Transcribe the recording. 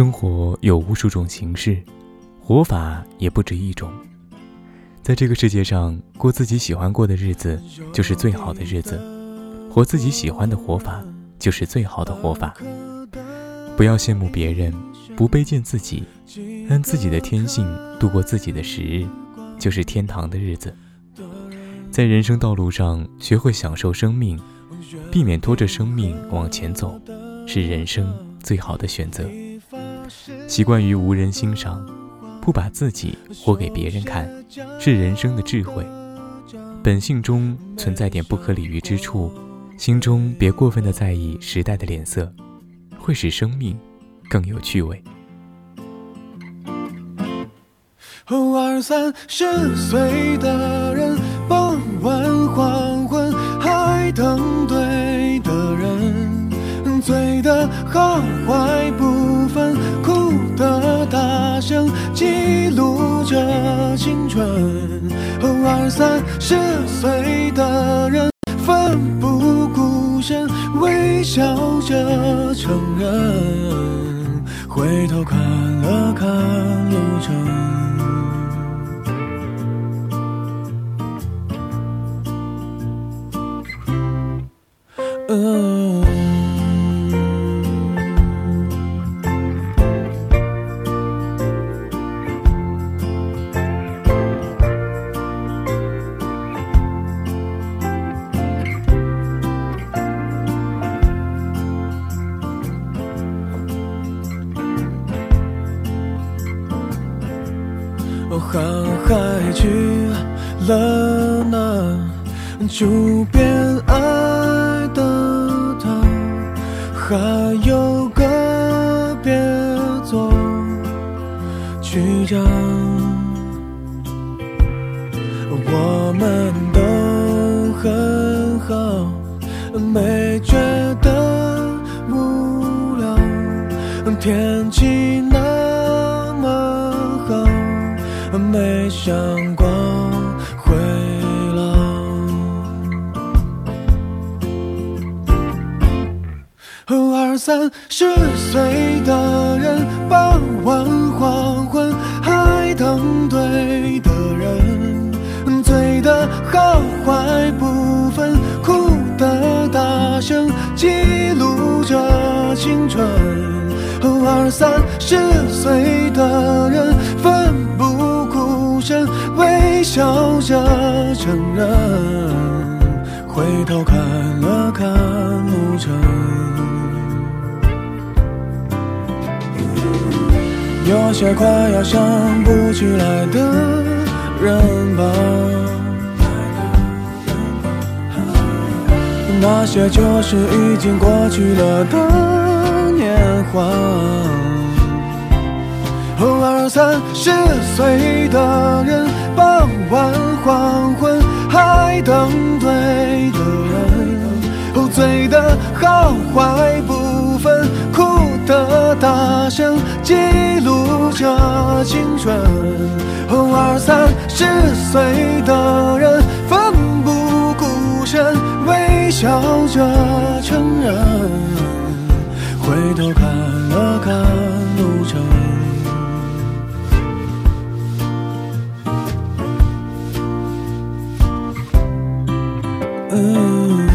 生活有无数种形式，活法也不止一种。在这个世界上，过自己喜欢过的日子就是最好的日子，活自己喜欢的活法就是最好的活法。不要羡慕别人，不卑贱自己，按自己的天性度过自己的时日，就是天堂的日子。在人生道路上，学会享受生命，避免拖着生命往前走，是人生最好的选择。习惯于无人欣赏，不把自己活给别人看，是人生的智慧。本性中存在点不可理喻之处，心中别过分的在意时代的脸色，会使生命更有趣味。二三十岁的人，傍晚黄昏还等对的人，醉的好坏不青春，二三十岁的人奋不顾身，微笑着承认，回头看了看路程。我航海去了哪？就变爱的他，还有个别做去找。我们都很好，没觉得无聊。天气那。没想过会老，二三十岁的人，傍晚黄昏还等对的人，醉的好坏不分，哭的大声，记录着青春。二三十岁的人，笑着承认，回头看了看路程，有些快要想不起来的人吧，那些就是已经过去了的年华。二三十岁的人，晚黄昏还等对的人，醉的好坏不分，哭的大声，记录着青春。二三十岁的人，奋不顾身，微笑着承认，回头看了看嗯。